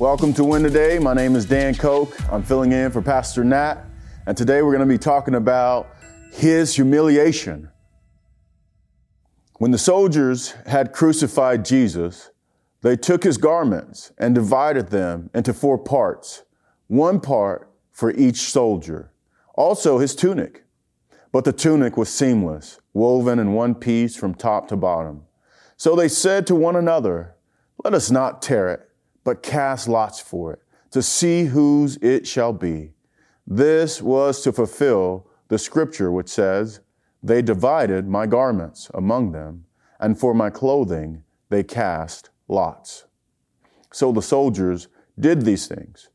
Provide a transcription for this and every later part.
Welcome to Win Today. My name is Dan Koch. I'm filling in for Pastor Nat, and today we're going to be talking about his humiliation. When the soldiers had crucified Jesus, they took his garments and divided them into four parts, one part for each soldier. Also his tunic. But the tunic was seamless, woven in one piece from top to bottom. So they said to one another, Let us not tear it but cast lots for it, to see whose it shall be. This was to fulfill the scripture which says, They divided my garments among them, and for my clothing they cast lots. So the soldiers did these things.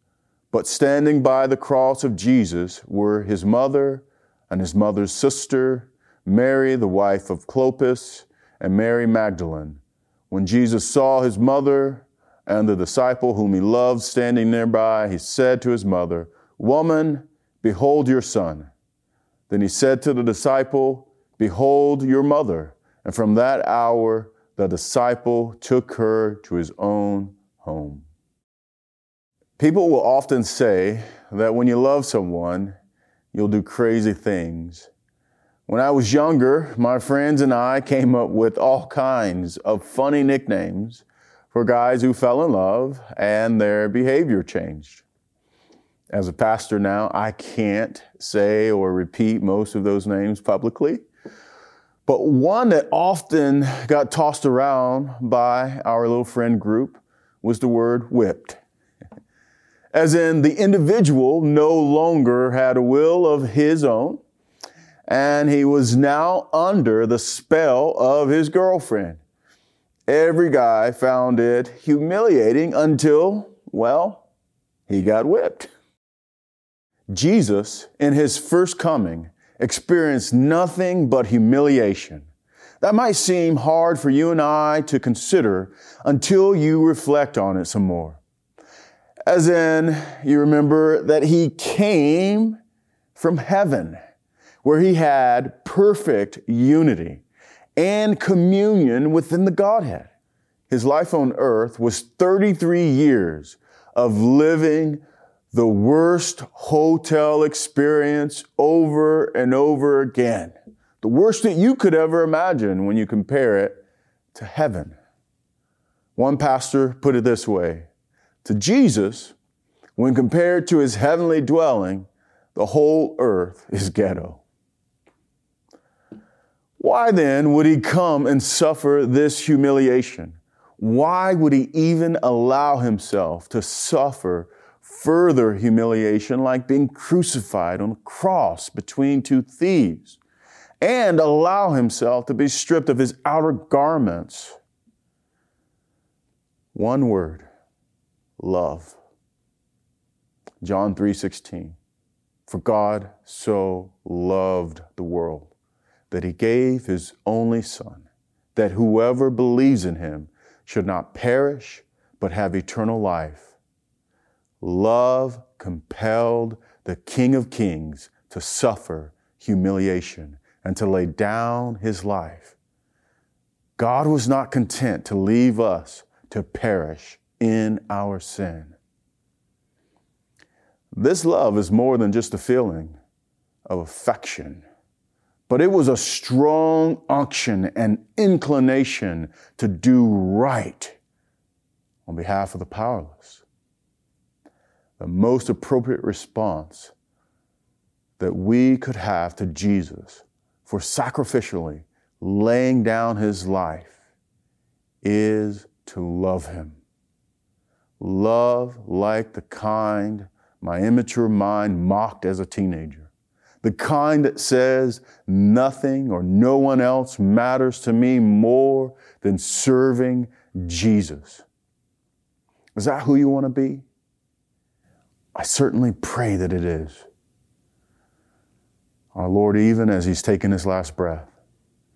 But standing by the cross of Jesus were his mother and his mother's sister, Mary, the wife of Clopas, and Mary Magdalene. When Jesus saw his mother and the disciple whom he loved standing nearby, he said to his mother, Woman, behold your son. Then he said to the disciple, Behold your mother. And from that hour, the disciple took her to his own home. People will often say that when you love someone, you'll do crazy things. When I was younger, my friends and I came up with all kinds of funny nicknames for guys who fell in love and their behavior changed. As a pastor now, I can't say or repeat most of those names publicly. But one that often got tossed around by our little friend group was the word whipped. As in, the individual no longer had a will of his own, and he was now under the spell of his girlfriend. Every guy found it humiliating until, well, he got whipped. Jesus, in his first coming, experienced nothing but humiliation. That might seem hard for you and I to consider until you reflect on it some more. As in, you remember that he came from heaven, where he had perfect unity and communion within the Godhead. His life on earth was 33 years of living the worst hotel experience over and over again. The worst that you could ever imagine when you compare it to heaven. One pastor put it this way To Jesus, when compared to his heavenly dwelling, the whole earth is ghetto. Why then would he come and suffer this humiliation? Why would he even allow himself to suffer further humiliation like being crucified on a cross between two thieves and allow himself to be stripped of his outer garments? One word, love. John 3:16. For God so loved the world that he gave his only Son, that whoever believes in him should not perish, but have eternal life. Love compelled the King of Kings to suffer humiliation and to lay down his life. God was not content to leave us to perish in our sin. This love is more than just a feeling of affection but it was a strong unction and inclination to do right on behalf of the powerless. The most appropriate response that we could have to Jesus for sacrificially laying down his life is to love him. Love like the kind my immature mind mocked as a teenager the kind that says nothing or no one else matters to me more than serving Jesus. Is that who you want to be? I certainly pray that it is. Our Lord, even as He's taken His last breath,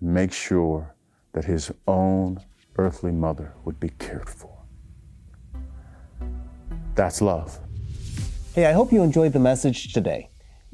make sure that His own earthly mother would be cared for. That's love. Hey, I hope you enjoyed the message today.